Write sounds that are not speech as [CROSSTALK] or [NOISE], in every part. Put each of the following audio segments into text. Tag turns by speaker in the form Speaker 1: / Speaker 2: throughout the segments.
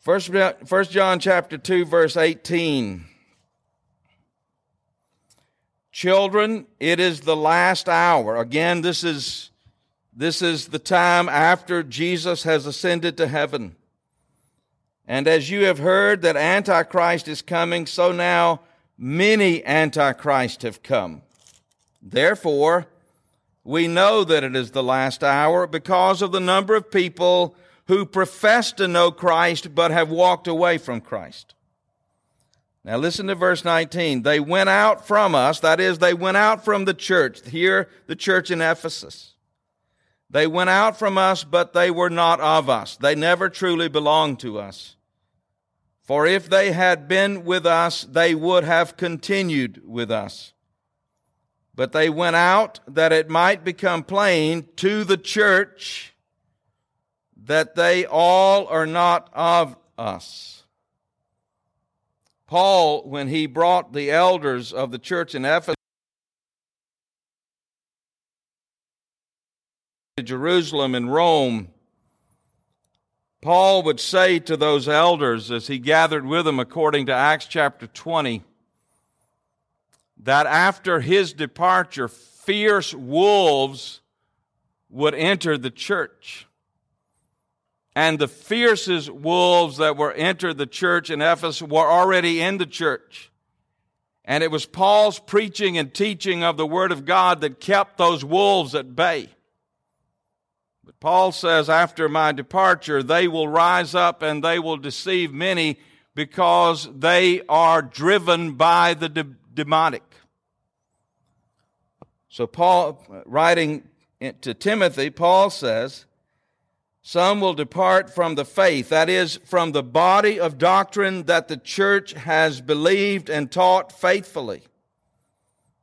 Speaker 1: First, First John chapter 2 verse 18. Children, it is the last hour. Again, this is this is the time after Jesus has ascended to heaven. And as you have heard that Antichrist is coming, so now many Antichrists have come. Therefore, we know that it is the last hour because of the number of people who profess to know Christ but have walked away from Christ. Now listen to verse 19. They went out from us, that is, they went out from the church. Here, the church in Ephesus. They went out from us, but they were not of us. They never truly belonged to us. For if they had been with us, they would have continued with us. But they went out that it might become plain to the church that they all are not of us. Paul, when he brought the elders of the church in Ephesus to Jerusalem and Rome, Paul would say to those elders as he gathered with them, according to Acts chapter 20, that after his departure, fierce wolves would enter the church and the fiercest wolves that were entered the church in Ephesus were already in the church. And it was Paul's preaching and teaching of the Word of God that kept those wolves at bay. But Paul says, after my departure, they will rise up and they will deceive many because they are driven by the de- demonic. So, Paul, writing to Timothy, Paul says, some will depart from the faith, that is, from the body of doctrine that the church has believed and taught faithfully.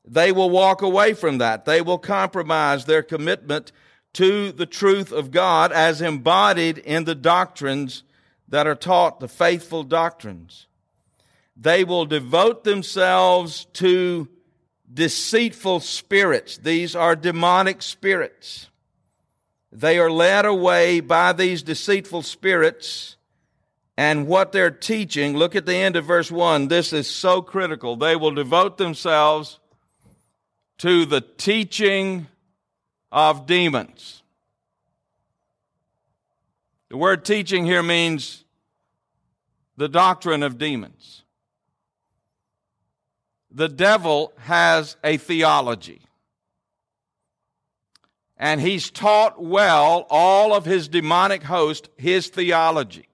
Speaker 1: They will walk away from that. They will compromise their commitment to the truth of God as embodied in the doctrines that are taught, the faithful doctrines. They will devote themselves to deceitful spirits. These are demonic spirits. They are led away by these deceitful spirits and what they're teaching. Look at the end of verse 1. This is so critical. They will devote themselves to the teaching of demons. The word teaching here means the doctrine of demons. The devil has a theology and he's taught well all of his demonic host his theology.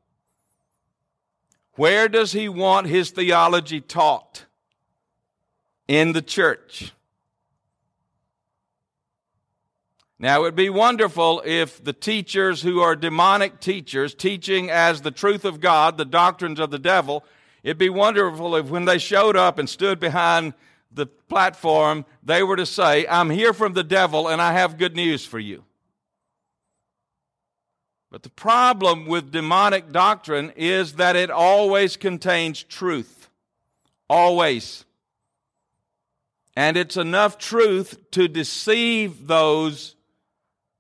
Speaker 1: Where does he want his theology taught? In the church. Now, it would be wonderful if the teachers who are demonic teachers, teaching as the truth of God, the doctrines of the devil, it'd be wonderful if when they showed up and stood behind the platform, they were to say, I'm here from the devil and I have good news for you. But the problem with demonic doctrine is that it always contains truth. Always. And it's enough truth to deceive those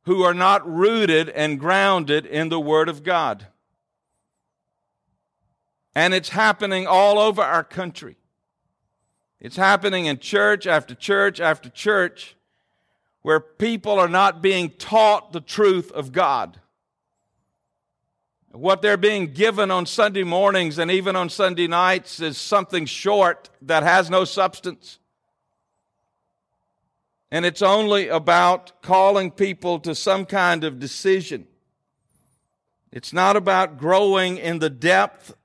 Speaker 1: who are not rooted and grounded in the Word of God. And it's happening all over our country. It's happening in church after church after church where people are not being taught the truth of God. What they're being given on Sunday mornings and even on Sunday nights is something short that has no substance. And it's only about calling people to some kind of decision. It's not about growing in the depth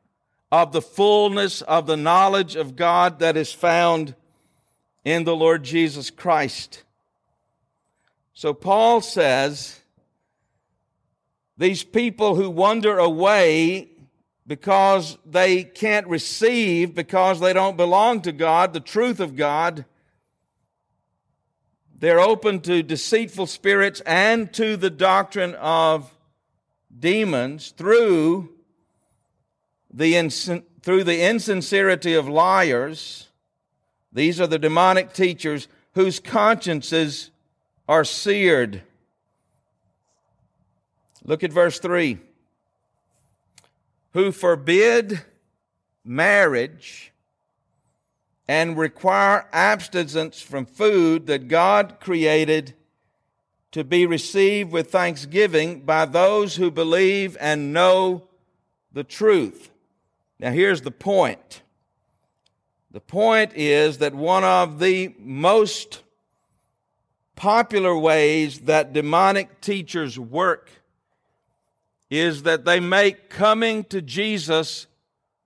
Speaker 1: of the fullness of the knowledge of God that is found in the Lord Jesus Christ. So Paul says, these people who wander away because they can't receive, because they don't belong to God, the truth of God, they're open to deceitful spirits and to the doctrine of demons through the through the insincerity of liars, these are the demonic teachers whose consciences are seared. Look at verse 3. who forbid marriage and require abstinence from food that God created to be received with thanksgiving by those who believe and know the truth. Now, here's the point. The point is that one of the most popular ways that demonic teachers work is that they make coming to Jesus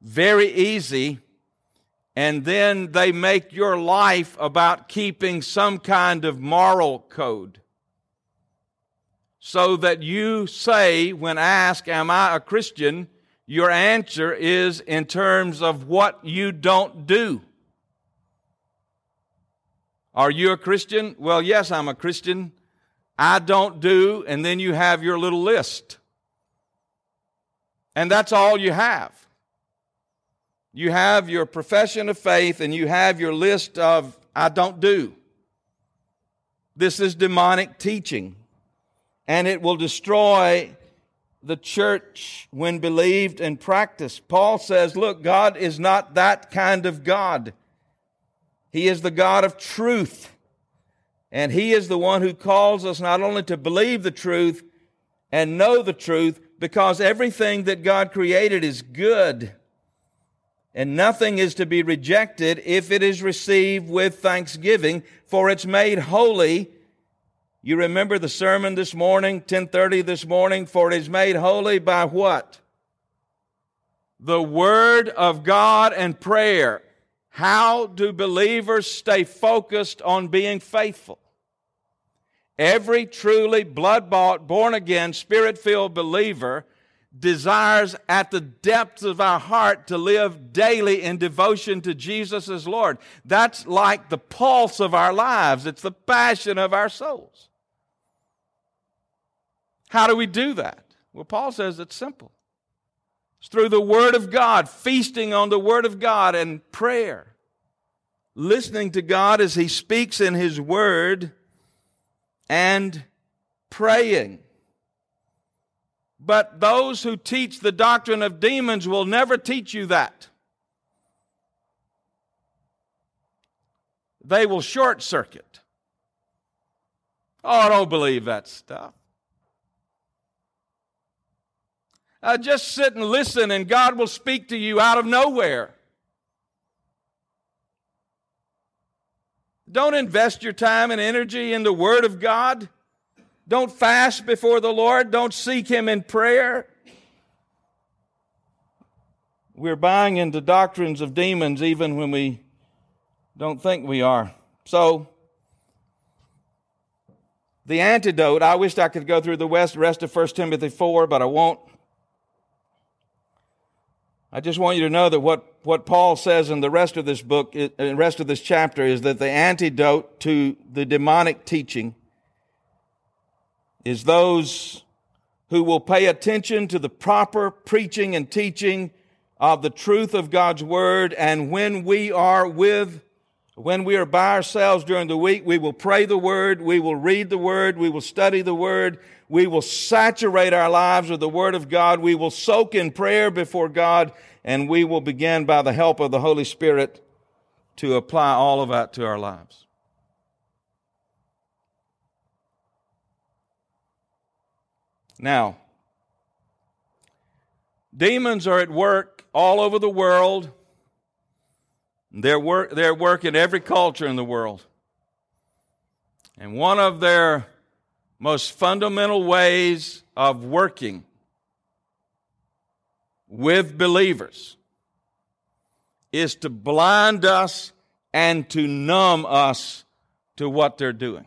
Speaker 1: very easy and then they make your life about keeping some kind of moral code. So that you say, when asked, Am I a Christian? Your answer is in terms of what you don't do. Are you a Christian? Well, yes, I'm a Christian. I don't do, and then you have your little list. And that's all you have. You have your profession of faith and you have your list of I don't do. This is demonic teaching, and it will destroy the church when believed and practiced. Paul says, Look, God is not that kind of God. He is the God of truth. And He is the one who calls us not only to believe the truth and know the truth, because everything that God created is good and nothing is to be rejected if it is received with thanksgiving, for it's made holy. You remember the sermon this morning, 1030 this morning, for it is made holy by what? The Word of God and prayer. How do believers stay focused on being faithful? Every truly blood bought, born again, spirit filled believer desires at the depths of our heart to live daily in devotion to Jesus as Lord. That's like the pulse of our lives, it's the passion of our souls. How do we do that? Well, Paul says it's simple. It's through the Word of God, feasting on the Word of God and prayer, listening to God as He speaks in His Word, and praying. But those who teach the doctrine of demons will never teach you that. They will short circuit. Oh, I don't believe that stuff. Uh, just sit and listen, and God will speak to you out of nowhere. Don't invest your time and energy in the Word of God. Don't fast before the Lord. Don't seek Him in prayer. We're buying into doctrines of demons even when we don't think we are. So, the antidote, I wished I could go through the rest of 1 Timothy 4, but I won't. I just want you to know that what, what Paul says in the rest of this book, in the rest of this chapter, is that the antidote to the demonic teaching is those who will pay attention to the proper preaching and teaching of the truth of God's word. And when we are with, when we are by ourselves during the week, we will pray the word, we will read the word, we will study the word, we will saturate our lives with the word of God, we will soak in prayer before God, and we will begin by the help of the Holy Spirit to apply all of that to our lives. Now, demons are at work all over the world. They're, work, they're work in every culture in the world. And one of their most fundamental ways of working with believers is to blind us and to numb us to what they're doing.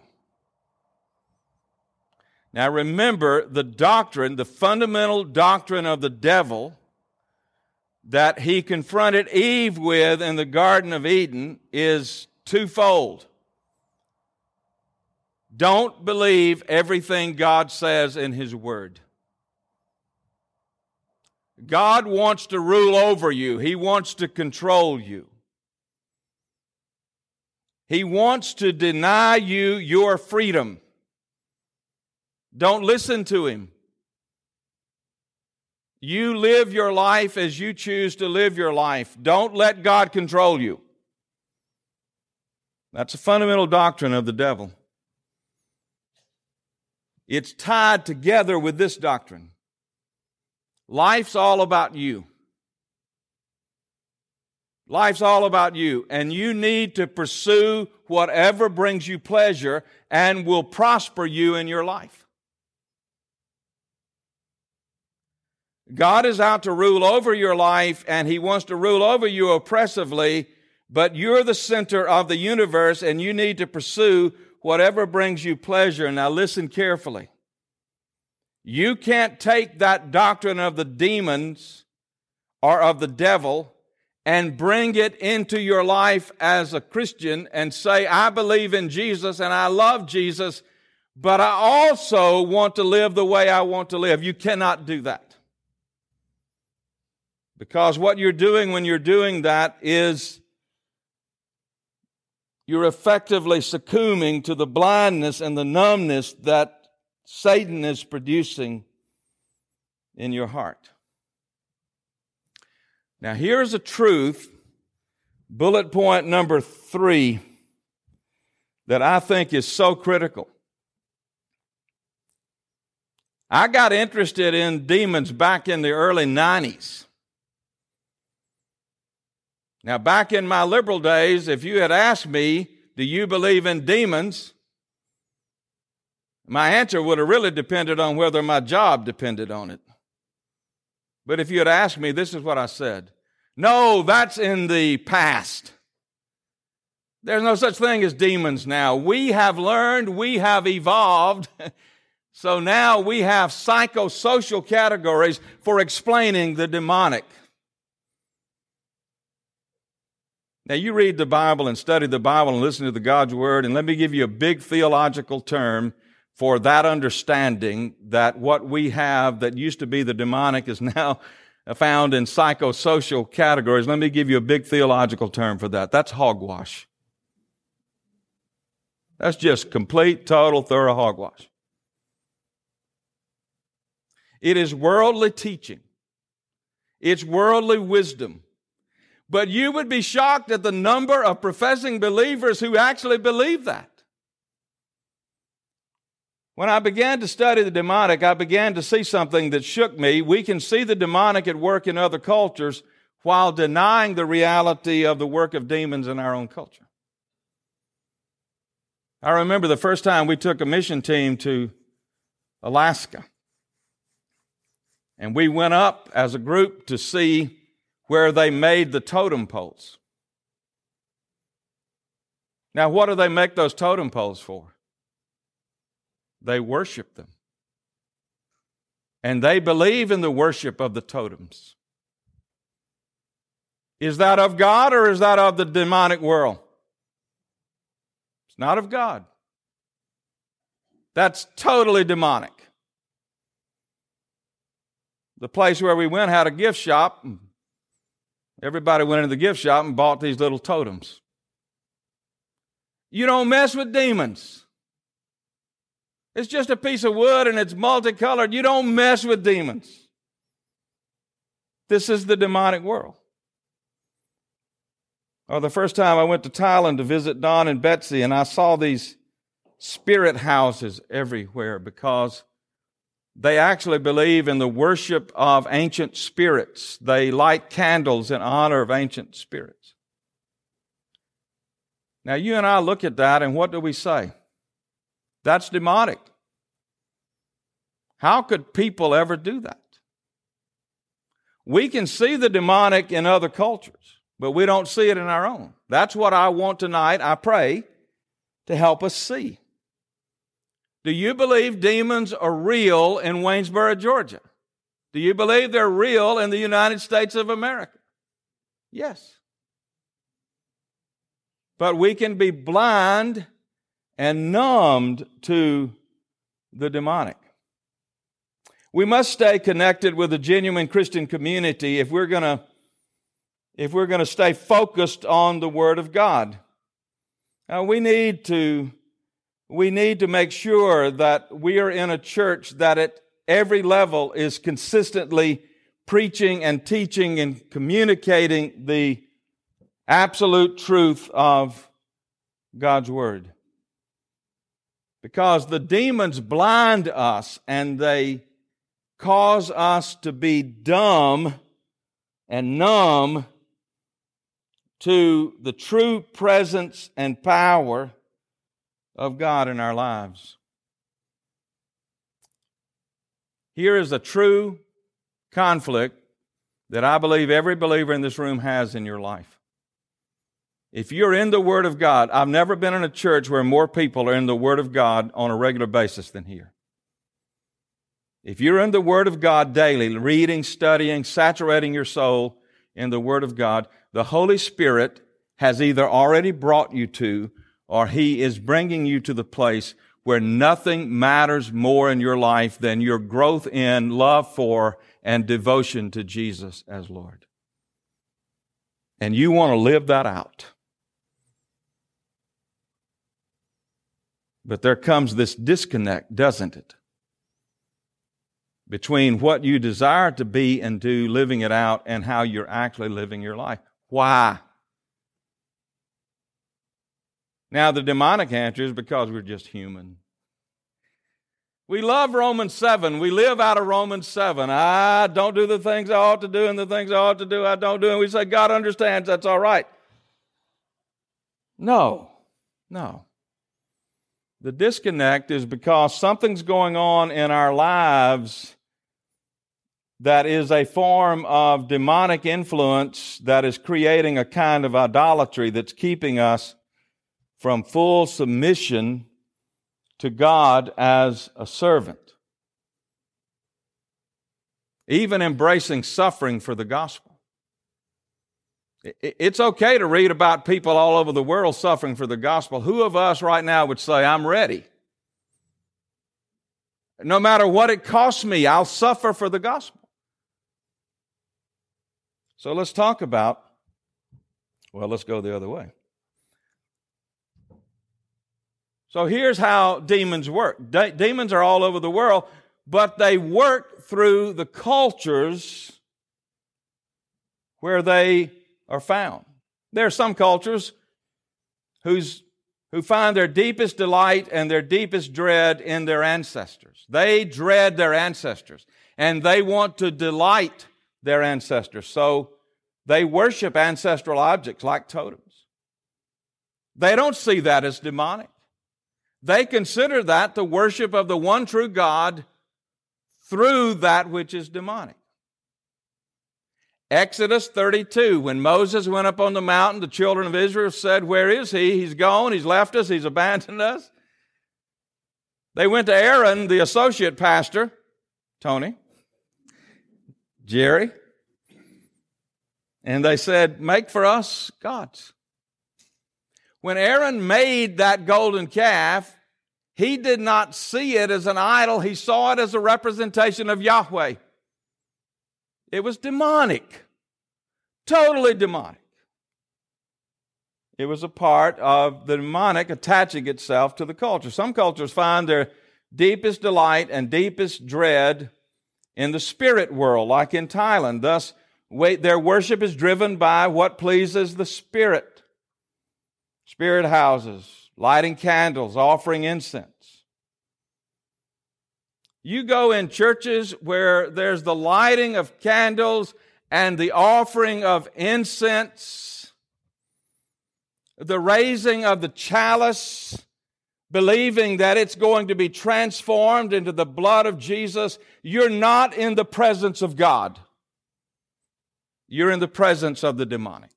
Speaker 1: Now remember the doctrine, the fundamental doctrine of the devil that he confronted Eve with in the Garden of Eden is twofold. Don't believe everything God says in His Word. God wants to rule over you, He wants to control you. He wants to deny you your freedom. Don't listen to him. You live your life as you choose to live your life. Don't let God control you. That's a fundamental doctrine of the devil. It's tied together with this doctrine. Life's all about you. Life's all about you, and you need to pursue whatever brings you pleasure and will prosper you in your life. God is out to rule over your life, and He wants to rule over you oppressively, but you're the center of the universe, and you need to pursue whatever brings you pleasure. Now, listen carefully. You can't take that doctrine of the demons or of the devil and bring it into your life as a Christian and say, I believe in Jesus and I love Jesus, but I also want to live the way I want to live. You cannot do that. Because what you're doing when you're doing that is you're effectively succumbing to the blindness and the numbness that Satan is producing in your heart. Now, here's a truth, bullet point number three, that I think is so critical. I got interested in demons back in the early 90s. Now, back in my liberal days, if you had asked me, Do you believe in demons? My answer would have really depended on whether my job depended on it. But if you had asked me, this is what I said No, that's in the past. There's no such thing as demons now. We have learned, we have evolved. [LAUGHS] so now we have psychosocial categories for explaining the demonic. Now, you read the Bible and study the Bible and listen to the God's Word, and let me give you a big theological term for that understanding that what we have that used to be the demonic is now [LAUGHS] found in psychosocial categories. Let me give you a big theological term for that. That's hogwash. That's just complete, total, thorough hogwash. It is worldly teaching. It's worldly wisdom. But you would be shocked at the number of professing believers who actually believe that. When I began to study the demonic, I began to see something that shook me. We can see the demonic at work in other cultures while denying the reality of the work of demons in our own culture. I remember the first time we took a mission team to Alaska. And we went up as a group to see where they made the totem poles. Now, what do they make those totem poles for? They worship them. And they believe in the worship of the totems. Is that of God or is that of the demonic world? It's not of God. That's totally demonic. The place where we went had a gift shop. Everybody went into the gift shop and bought these little totems. You don't mess with demons. It's just a piece of wood and it's multicolored. You don't mess with demons. This is the demonic world. Oh, the first time I went to Thailand to visit Don and Betsy, and I saw these spirit houses everywhere because they actually believe in the worship of ancient spirits. They light candles in honor of ancient spirits. Now, you and I look at that, and what do we say? That's demonic. How could people ever do that? We can see the demonic in other cultures, but we don't see it in our own. That's what I want tonight, I pray, to help us see. Do you believe demons are real in Waynesboro, Georgia? Do you believe they're real in the United States of America? Yes. But we can be blind and numbed to the demonic. We must stay connected with a genuine Christian community if we're going to if we're going to stay focused on the Word of God. Now, we need to we need to make sure that we are in a church that at every level is consistently preaching and teaching and communicating the absolute truth of God's Word. Because the demons blind us and they cause us to be dumb and numb to the true presence and power of God in our lives. Here is a true conflict that I believe every believer in this room has in your life. If you're in the Word of God, I've never been in a church where more people are in the Word of God on a regular basis than here. If you're in the Word of God daily, reading, studying, saturating your soul in the Word of God, the Holy Spirit has either already brought you to or He is bringing you to the place where nothing matters more in your life than your growth in love for and devotion to Jesus as Lord. And you want to live that out. But there comes this disconnect, doesn't it? Between what you desire to be and do, living it out, and how you're actually living your life. Why? Now, the demonic answer is because we're just human. We love Romans 7. We live out of Romans 7. I don't do the things I ought to do, and the things I ought to do, I don't do. And we say, God understands, that's all right. No, no. The disconnect is because something's going on in our lives that is a form of demonic influence that is creating a kind of idolatry that's keeping us from full submission to God as a servant. Even embracing suffering for the gospel. It's okay to read about people all over the world suffering for the gospel. Who of us right now would say, I'm ready? No matter what it costs me, I'll suffer for the gospel. So let's talk about, well, let's go the other way. So here's how demons work De- demons are all over the world, but they work through the cultures where they are found. There are some cultures whose, who find their deepest delight and their deepest dread in their ancestors. They dread their ancestors and they want to delight their ancestors. So they worship ancestral objects like totems. They don't see that as demonic. They consider that the worship of the one true God through that which is demonic. Exodus 32, when Moses went up on the mountain, the children of Israel said, Where is he? He's gone, he's left us, he's abandoned us. They went to Aaron, the associate pastor, Tony, Jerry, and they said, Make for us gods. When Aaron made that golden calf, he did not see it as an idol, he saw it as a representation of Yahweh. It was demonic, totally demonic. It was a part of the demonic attaching itself to the culture. Some cultures find their deepest delight and deepest dread in the spirit world, like in Thailand. Thus, their worship is driven by what pleases the spirit. Spirit houses, lighting candles, offering incense. You go in churches where there's the lighting of candles and the offering of incense, the raising of the chalice, believing that it's going to be transformed into the blood of Jesus. You're not in the presence of God. You're in the presence of the demonic.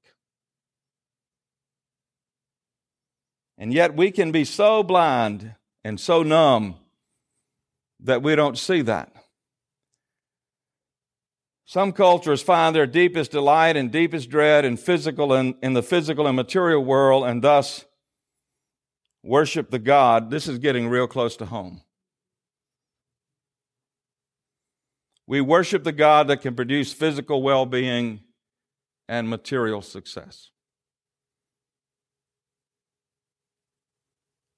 Speaker 1: And yet we can be so blind and so numb that we don't see that. Some cultures find their deepest delight and deepest dread in physical and in the physical and material world and thus worship the God. This is getting real close to home. We worship the God that can produce physical well being and material success.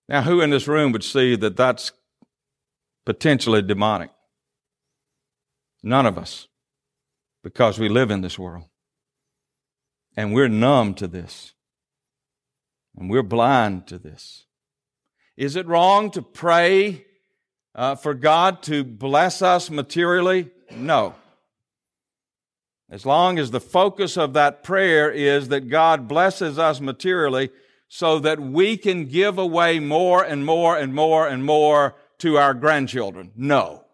Speaker 1: Now, who in this room would see that that's potentially demonic? None of us. because we live in this world. And we're numb to this. And we're blind to this. Is it wrong to pray uh, for God to bless us materially? No. As long as the focus of that prayer is that God blesses us materially so that we can give away more and more and more and more to our grandchildren. No.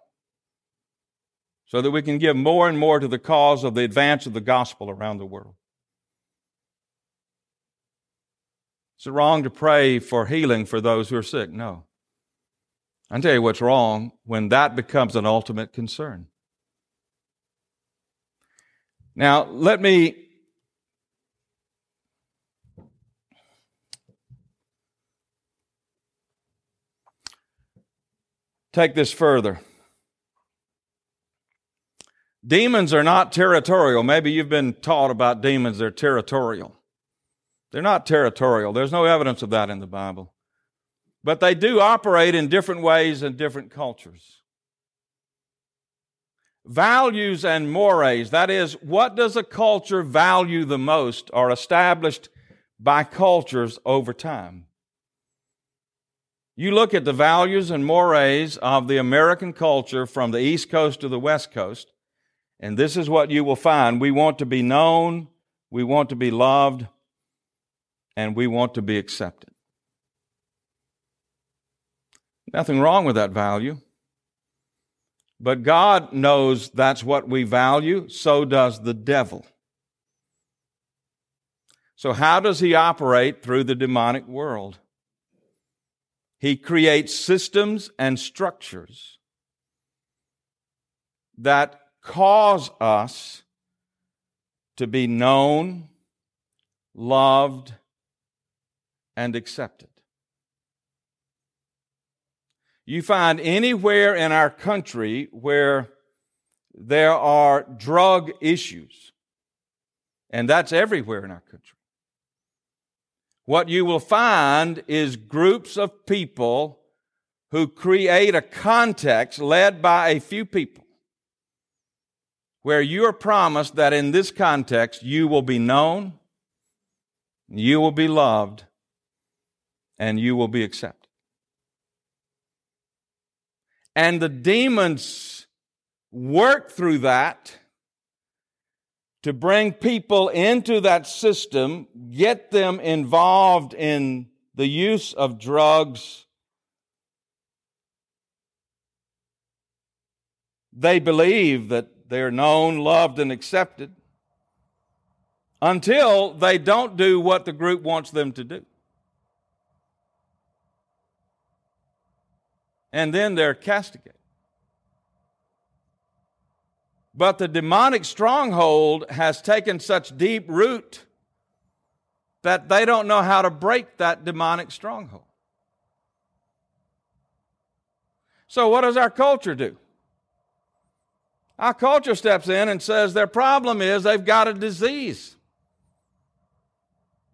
Speaker 1: So that we can give more and more to the cause of the advance of the gospel around the world. Is it wrong to pray for healing for those who are sick? No. I tell you what's wrong when that becomes an ultimate concern. Now, let me take this further. Demons are not territorial. Maybe you've been taught about demons, they're territorial. They're not territorial. There's no evidence of that in the Bible. But they do operate in different ways in different cultures. Values and mores, that is, what does a culture value the most, are established by cultures over time. You look at the values and mores of the American culture from the East Coast to the West Coast, and this is what you will find. We want to be known, we want to be loved, and we want to be accepted. Nothing wrong with that value. But God knows that's what we value, so does the devil. So, how does he operate through the demonic world? He creates systems and structures that cause us to be known, loved, and accepted. You find anywhere in our country where there are drug issues, and that's everywhere in our country. What you will find is groups of people who create a context led by a few people where you are promised that in this context you will be known, you will be loved, and you will be accepted. And the demons work through that to bring people into that system, get them involved in the use of drugs. They believe that they're known, loved, and accepted until they don't do what the group wants them to do. and then they're castigated. But the demonic stronghold has taken such deep root that they don't know how to break that demonic stronghold. So, what does our culture do? Our culture steps in and says their problem is they've got a disease,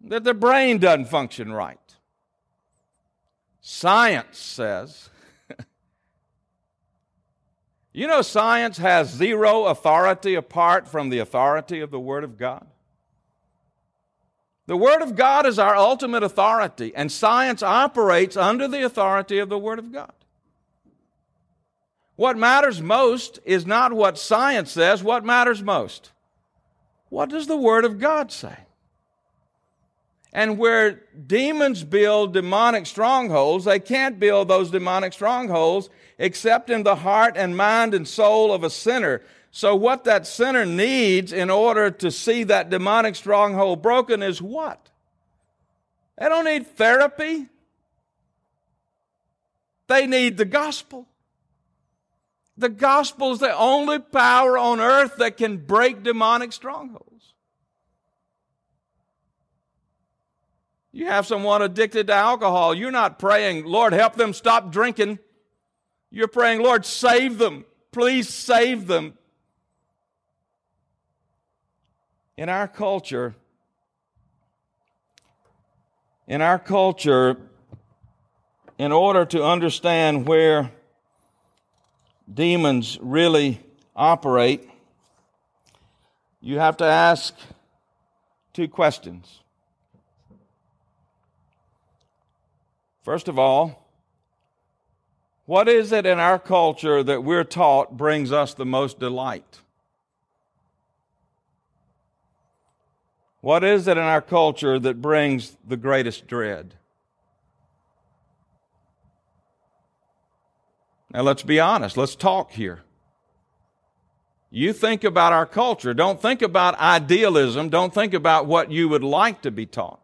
Speaker 1: that their brain doesn't function right. Science says you know, science has zero authority apart from the authority of the Word of God. The Word of God is our ultimate authority, and science operates under the authority of the Word of God. What matters most is not what science says, what matters most? What does the Word of God say? And where demons build demonic strongholds, they can't build those demonic strongholds except in the heart and mind and soul of a sinner. So, what that sinner needs in order to see that demonic stronghold broken is what? They don't need therapy, they need the gospel. The gospel is the only power on earth that can break demonic strongholds. You have someone addicted to alcohol. You're not praying, Lord, help them stop drinking. You're praying, Lord, save them. Please save them. In our culture, in our culture, in order to understand where demons really operate, you have to ask two questions. First of all, what is it in our culture that we're taught brings us the most delight? What is it in our culture that brings the greatest dread? Now, let's be honest. Let's talk here. You think about our culture. Don't think about idealism. Don't think about what you would like to be taught.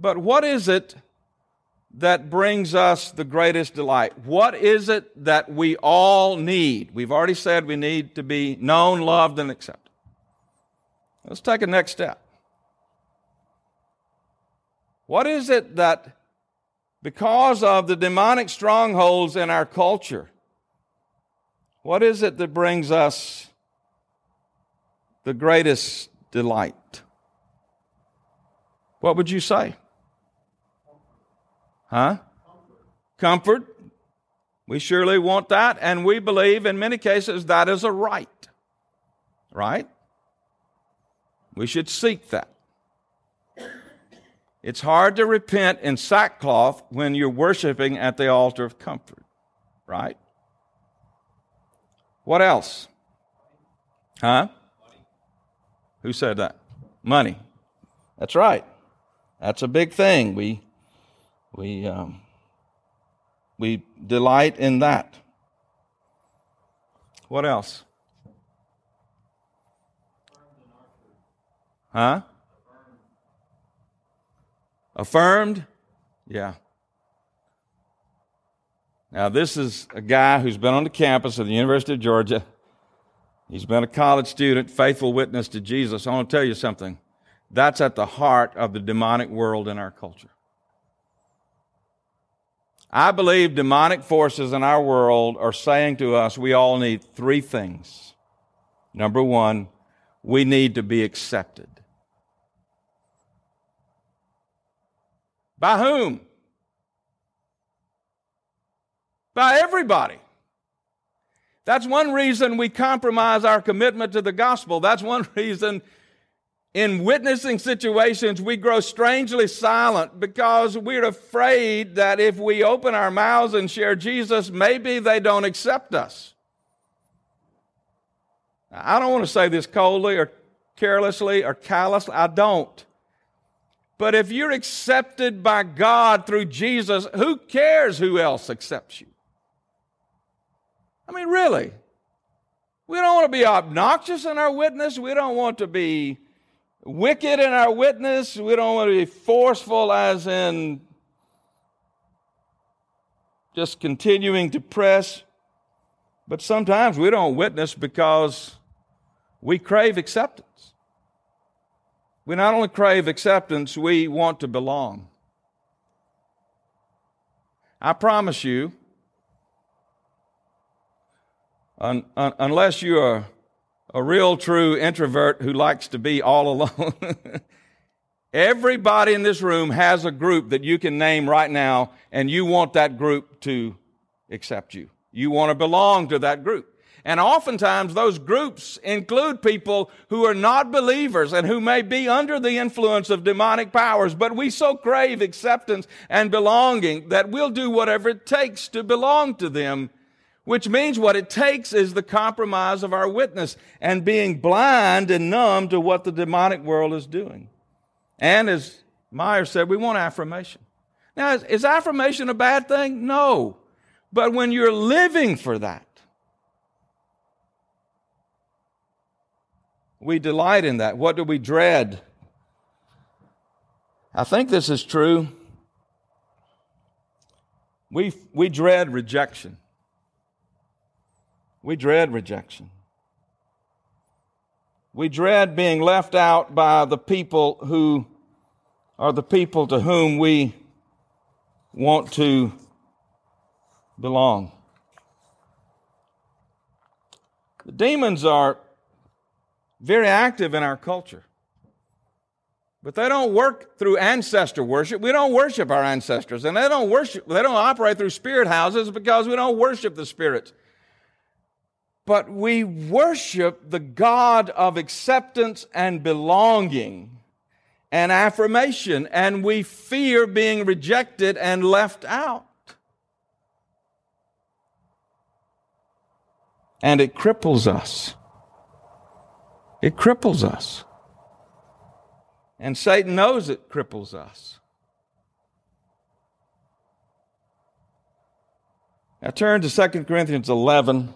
Speaker 1: But what is it that brings us the greatest delight? What is it that we all need? We've already said we need to be known, loved, and accepted. Let's take a next step. What is it that, because of the demonic strongholds in our culture, what is it that brings us the greatest delight? What would you say? Huh? Comfort. We surely want that, and we believe in many cases that is a right. Right? We should seek that. It's hard to repent in sackcloth when you're worshiping at the altar of comfort. Right? What else? Huh? Who said that? Money. That's right. That's a big thing. We we, um, we delight in that. What else? Huh? Affirmed? Yeah. Now, this is a guy who's been on the campus of the University of Georgia. He's been a college student, faithful witness to Jesus. I want to tell you something. That's at the heart of the demonic world in our culture. I believe demonic forces in our world are saying to us we all need three things. Number one, we need to be accepted. By whom? By everybody. That's one reason we compromise our commitment to the gospel. That's one [LAUGHS] reason in witnessing situations, we grow strangely silent because we're afraid that if we open our mouths and share Jesus, maybe they don't accept us. I don't want to say this coldly or carelessly or callously. I don't. But if you're accepted by God through Jesus, who cares who else accepts you? I mean, really. We don't want to be obnoxious in our witness. We don't want to be wicked in our witness. We don't want to be forceful, as in just continuing to press. But sometimes we don't witness because we crave acceptance. We not only crave acceptance, we want to belong. I promise you, un- un- unless you are a real true introvert who likes to be all alone. [LAUGHS] Everybody in this room has a group that you can name right now, and you want that group to accept you. You want to belong to that group. And oftentimes, those groups include people who are not believers and who may be under the influence of demonic powers, but we so crave acceptance and belonging that we'll do whatever it takes to belong to them which means what it takes is the compromise of our witness and being blind and numb to what the demonic world is doing. And as Meyer said, we want affirmation. Now, is, is affirmation a bad thing? No. But when you're living for that, we delight in that. What do we dread? I think this is true. We, we dread rejection. We dread rejection. We dread being left out by the people who are the people to whom we want to belong. The demons are very active in our culture. But they don't work through ancestor worship. We don't worship our ancestors. And they don't worship, they don't operate through spirit houses because we don't worship the spirits. But we worship the God of acceptance and belonging and affirmation, and we fear being rejected and left out. And it cripples us. It cripples us. And Satan knows it cripples us. Now turn to 2 Corinthians 11.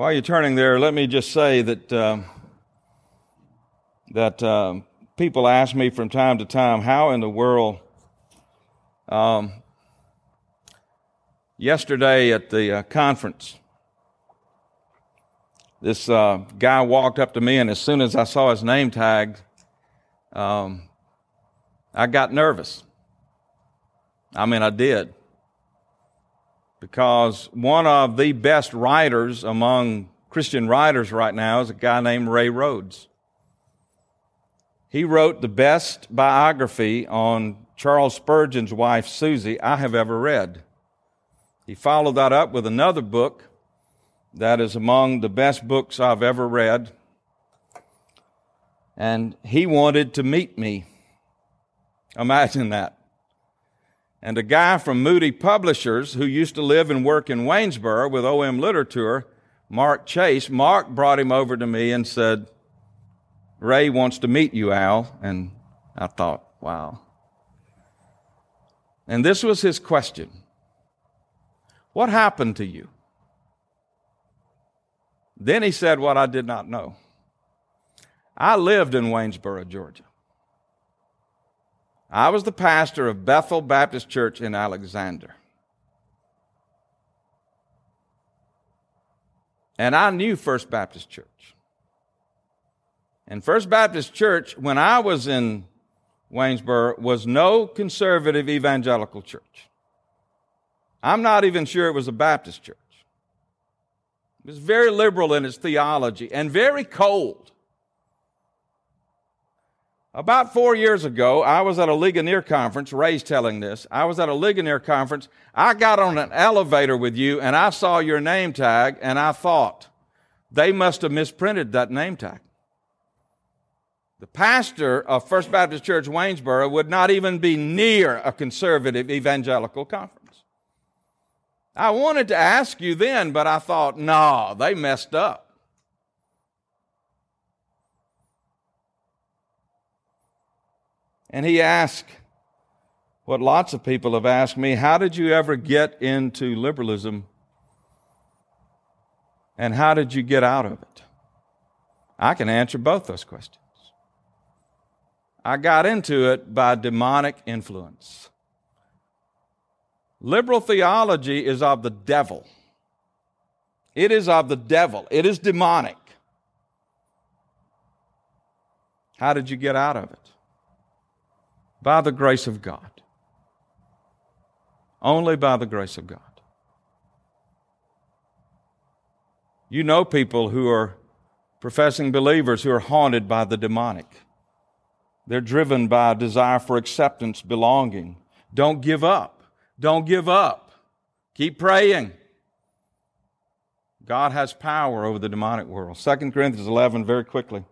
Speaker 1: While you're turning there, let me just say that uh, that um, people ask me from time to time, how in the world? Um, yesterday at the uh, conference, this uh, guy walked up to me, and as soon as I saw his name tag, um, I got nervous. I mean, I did because one of the best writers among Christian writers right now is a guy named Ray Rhodes. He wrote the best biography on Charles Spurgeon's wife, Susie, I have ever read. He followed that up with another book that is among the best books I've ever read. And he wanted to meet me. Imagine that. And a guy from Moody Publishers who used to live and work in Waynesboro with OM Literature, Mark Chase, Mark brought him over to me and said, Ray wants to meet you, Al. And I thought, wow. And this was his question What happened to you? Then he said what I did not know. I lived in Waynesboro, Georgia. I was the pastor of Bethel Baptist Church in Alexander. And I knew First Baptist Church. And First Baptist Church, when I was in Waynesboro, was no conservative evangelical church. I'm not even sure it was a Baptist church. It was very liberal in its theology and very cold. About four years ago, I was at a Ligonier conference. Ray's telling this. I was at a Ligonier conference. I got on an elevator with you and I saw your name tag and I thought, they must have misprinted that name tag. The pastor of First Baptist Church Waynesboro would not even be near a conservative evangelical conference. I wanted to ask you then, but I thought, nah, they messed up. And he asked what lots of people have asked me how did you ever get into liberalism? And how did you get out of it? I can answer both those questions. I got into it by demonic influence. Liberal theology is of the devil. It is of the devil. It is demonic. How did you get out of it? By the grace of God. Only by the grace of God. You know people who are professing believers who are haunted by the demonic. They're driven by a desire for acceptance, belonging. Don't give up. Don't give up. Keep praying. God has power over the demonic world. 2 Corinthians 11, very quickly.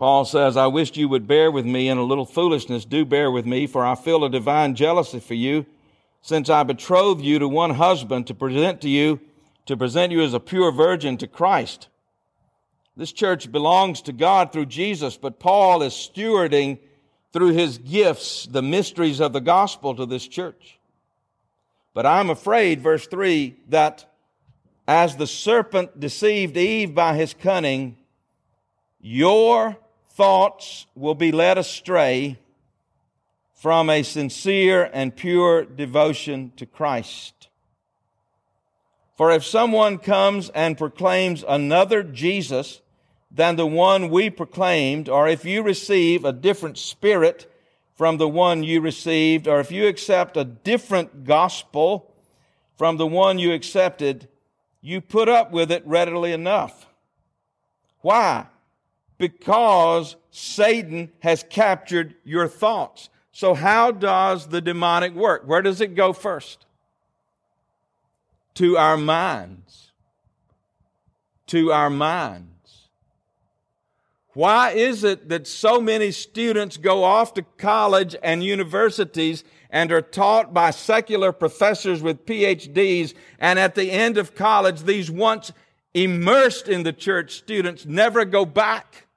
Speaker 1: Paul says, I wished you would bear with me in a little foolishness. Do bear with me, for I feel a divine jealousy for you, since I betrothed you to one husband to present to you, to present you as a pure virgin to Christ. This church belongs to God through Jesus, but Paul is stewarding through his gifts the mysteries of the gospel to this church. But I'm afraid, verse 3, that as the serpent deceived Eve by his cunning, your thoughts will be led astray from a sincere and pure devotion to Christ. For if someone comes and proclaims another Jesus than the one we proclaimed, or if you receive a different spirit from the one you received, or if you accept a different gospel from the one you accepted, you put up with it readily enough. Why? Because Satan has captured your thoughts. So, how does the demonic work? Where does it go first? To our minds. To our minds. Why is it that so many students go off to college and universities and are taught by secular professors with PhDs, and at the end of college, these once immersed in the church students never go back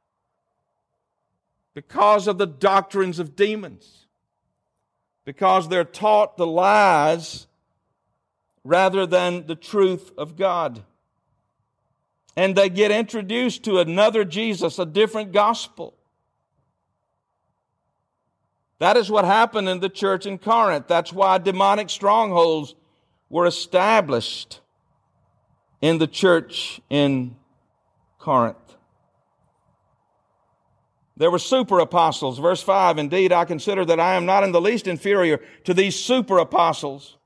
Speaker 1: because of the doctrines of demons, because they're taught the lies rather than the truth of God and they get introduced to another Jesus, a different gospel. That is what happened in the church in Corinth. That's why demonic strongholds were established in the church in Corinth. There were super apostles. Verse 5 Indeed, I consider that I am not in the least inferior to these super apostles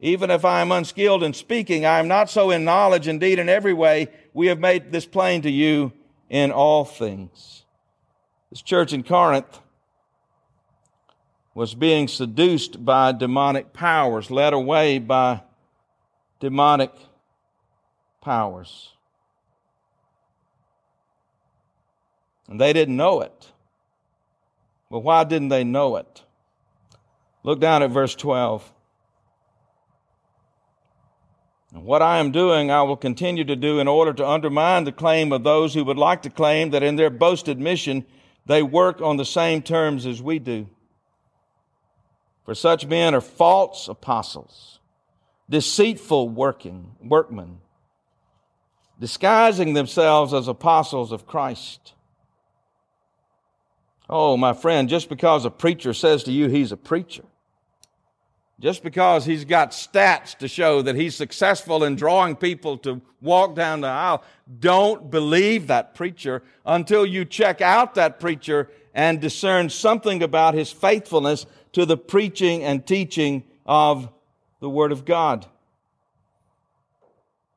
Speaker 1: even if I am unskilled in speaking, I am not so in knowledge. Indeed, in every way, we have made this plain to you in all things. This church in Corinth was being seduced by demonic powers, led away by demonic powers. And they didn't know it. Well, why didn't they know it? Look down at verse 12. And what I am doing, I will continue to do in order to undermine the claim of those who would like to claim that in their boasted mission they work on the same terms as we do. For such men are false apostles, deceitful working workmen, disguising themselves as apostles of Christ. Oh, my friend, just because a preacher says to you he's a preacher, just because he's got stats to show that he's successful in drawing people to walk down the aisle, don't believe that preacher until you check out that preacher and discern something about his faithfulness to the preaching and teaching of the Word of God.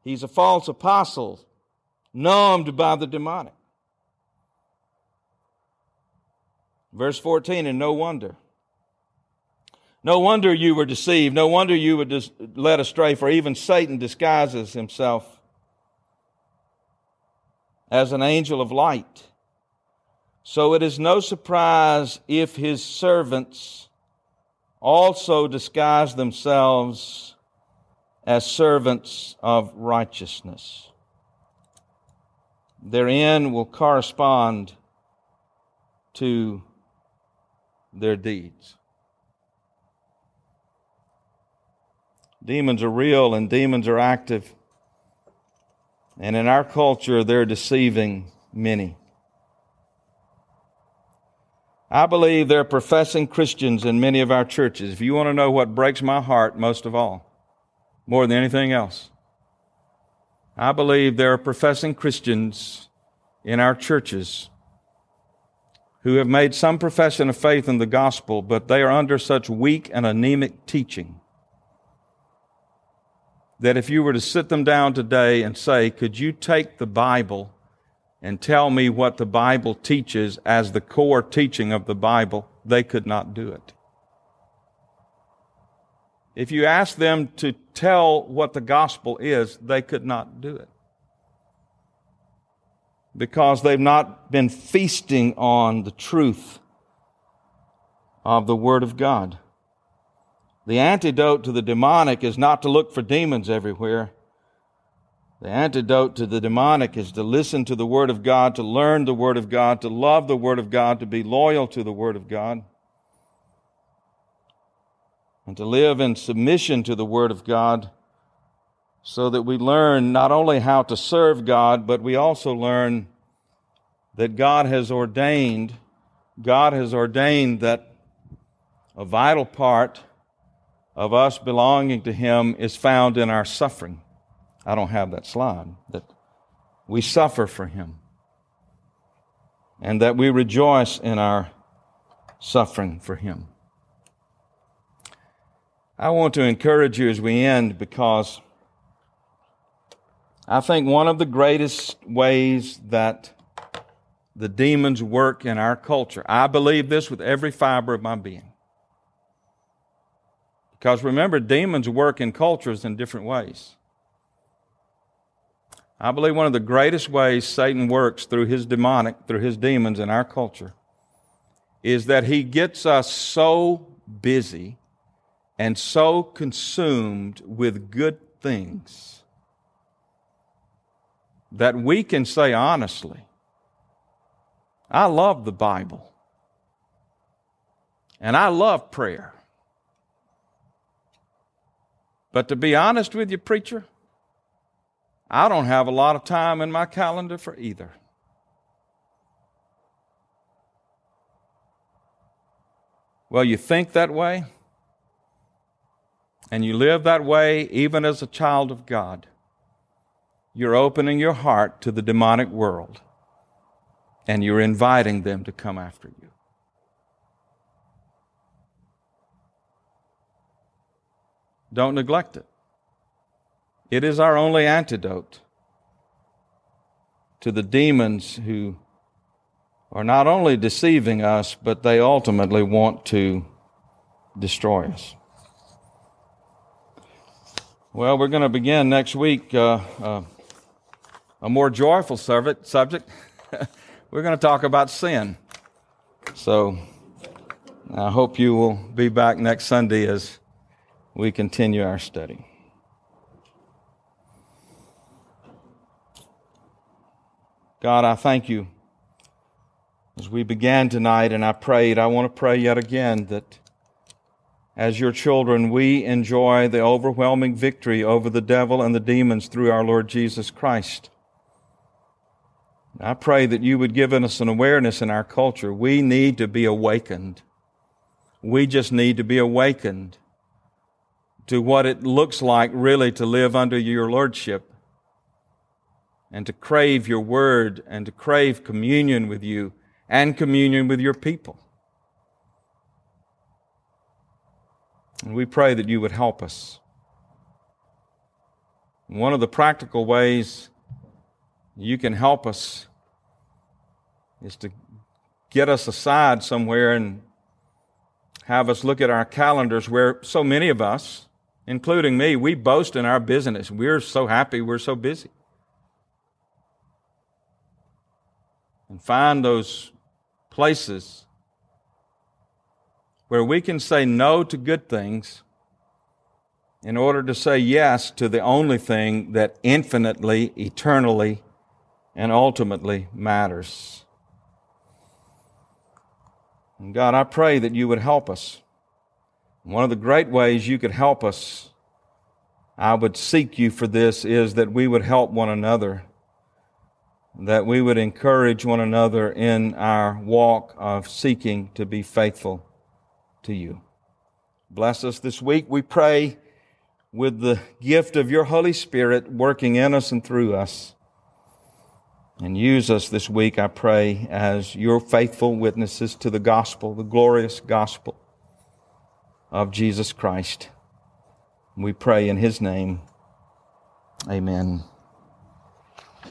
Speaker 1: He's a false apostle, numbed by the demonic. Verse 14, and no wonder. No wonder you were deceived. No wonder you were dis- led astray, for even Satan disguises himself as an angel of light. So it is no surprise if his servants also disguise themselves as servants of righteousness. Their end will correspond to their deeds. Demons are real and demons are active. And in our culture, they're deceiving many. I believe there are professing Christians in many of our churches. If you want to know what breaks my heart most of all, more than anything else, I believe there are professing Christians in our churches who have made some profession of faith in the gospel, but they are under such weak and anemic teaching that if you were to sit them down today and say, Could you take the Bible and tell me what the Bible teaches as the core teaching of the Bible, they could not do it. If you ask them to tell what the gospel is, they could not do it. Because they've not been feasting on the truth of the Word of God. The antidote to the demonic is not to look for demons everywhere. The antidote to the demonic is to listen to the Word of God, to learn the Word of God, to love the Word of God, to be loyal to the Word of God, and to live in submission to the Word of God so that we learn not only how to serve God, but we also learn that God has ordained, God has ordained that a vital part of us belonging to Him is found in our suffering. I don't have that slide, that we suffer for Him. and that we rejoice in our suffering for Him. I want to encourage you as we end because I think one of the greatest ways that the demons work in our culture, I believe this with every fiber of my being. Because remember, demons work in cultures in different ways. I believe one of the greatest ways Satan works through his demonic, through his demons in our culture, is that he gets us so busy and so consumed with good things that we can say honestly, I love the Bible and I love prayer. But to be honest with you, preacher, I don't have a lot of time in my calendar for either. Well, you think that way, and you live that way even as a child of God. You're opening your heart to the demonic world, and you're inviting them to come after you. Don't neglect it. It is our only antidote to the demons who are not only deceiving us, but they ultimately want to destroy us. Well, we're going to begin next week uh, uh, a more joyful subject. [LAUGHS] we're going to talk about sin. So I hope you will be back next Sunday as we continue our study. God, I thank you as we began tonight and I prayed. I want to pray yet again that as your children, we enjoy the overwhelming victory over the devil and the demons through our Lord Jesus Christ. I pray that you would give us an awareness in our culture. We need to be awakened. We just need to be awakened to what it looks like really to live under your lordship and to crave your word and to crave communion with you and communion with your people. And we pray that you would help us. One of the practical ways you can help us is to get us aside somewhere and have us look at our calendars where so many of us, including me, we boast in our business. We're so happy, we're so busy. And find those places where we can say no to good things in order to say yes to the only thing that infinitely, eternally, and ultimately matters. And God, I pray that you would help us. One of the great ways you could help us, I would seek you for this, is that we would help one another, that we would encourage one another in our walk of seeking to be faithful to you. Bless us this week, we pray, with the gift of your Holy Spirit working in us and through us. And use us this week, I pray, as your faithful witnesses to the gospel, the glorious gospel of Jesus Christ. We pray in his name. Amen.